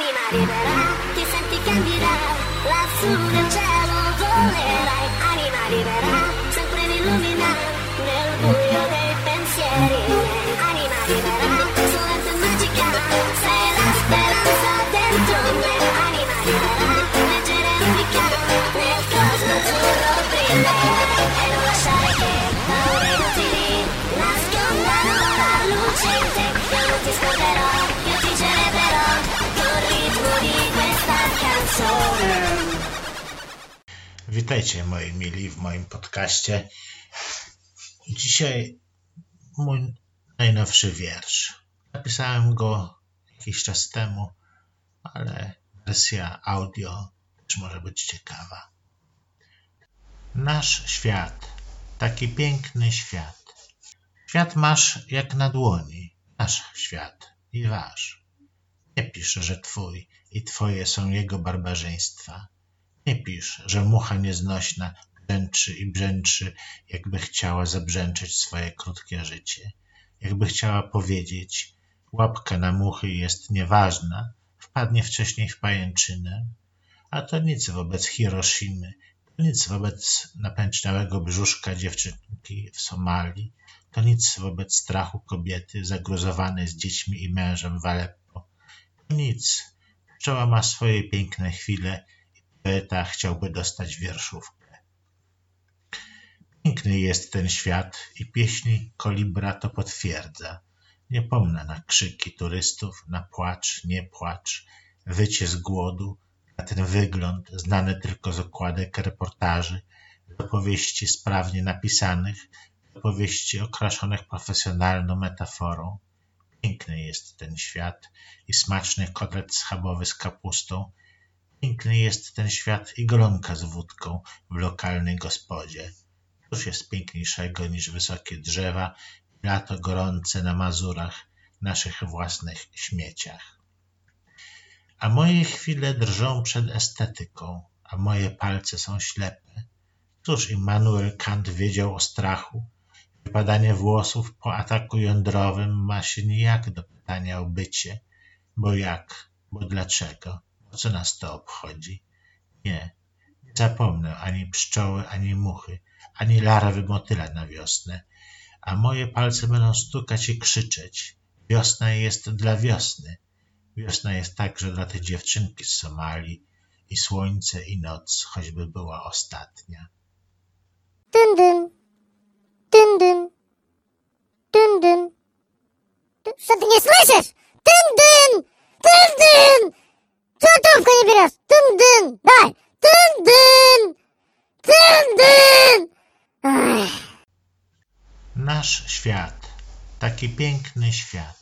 Anima libera, ti senti candida, lassù nel cielo volerai. Anima libera, sempre mi illumina, nel buio dei pensieri. Witajcie moi mili w moim podcaście. Dzisiaj mój najnowszy wiersz. Napisałem go jakiś czas temu, ale wersja audio też może być ciekawa. Nasz świat, taki piękny świat. Świat masz jak na dłoni, nasz świat i wasz. Nie pisz, że twój i twoje są jego barbarzyństwa. Nie pisz, że mucha nieznośna brzęczy i brzęczy, jakby chciała zabrzęczyć swoje krótkie życie. Jakby chciała powiedzieć, łapka na muchy jest nieważna, wpadnie wcześniej w pajęczynę. A to nic wobec Hiroshimy, to nic wobec napęczniałego brzuszka dziewczynki w Somalii, to nic wobec strachu kobiety zagruzowanej z dziećmi i mężem w Aleppo. To nic. Pszczoła ma swoje piękne chwile poeta chciałby dostać wierszówkę. Piękny jest ten świat i pieśni kolibra to potwierdza. Nie pomnę na krzyki turystów, na płacz, nie płacz, wycie z głodu, na ten wygląd znany tylko z okładek reportaży, z opowieści sprawnie napisanych, z opowieści okraszonych profesjonalną metaforą. Piękny jest ten świat i smaczny kotlet schabowy z kapustą. Piękny jest ten świat i golonka z wódką w lokalnej gospodzie. Cóż jest piękniejszego niż wysokie drzewa i lato gorące na Mazurach, naszych własnych śmieciach. A moje chwile drżą przed estetyką, a moje palce są ślepe. Cóż Immanuel Kant wiedział o strachu? Wypadanie włosów po ataku jądrowym ma się nijak do pytania o bycie. Bo jak? Bo dlaczego? Co nas to obchodzi? Nie, nie zapomnę ani pszczoły, ani muchy, ani larwy motyla na wiosnę. A moje palce będą stukać i krzyczeć. Wiosna jest dla wiosny. Wiosna jest także dla tej dziewczynki z Somalii i słońce i noc, choćby była ostatnia. Dyn, dyn. Dyn, dyn. Dyn, dyn. Co ty nie słyszysz? Dyn, dyn. Dyn, dyn. Co trubkę nie bierzesz? Dyn, dyn. Dyn, dyn. Ech. Nasz świat, taki piękny świat.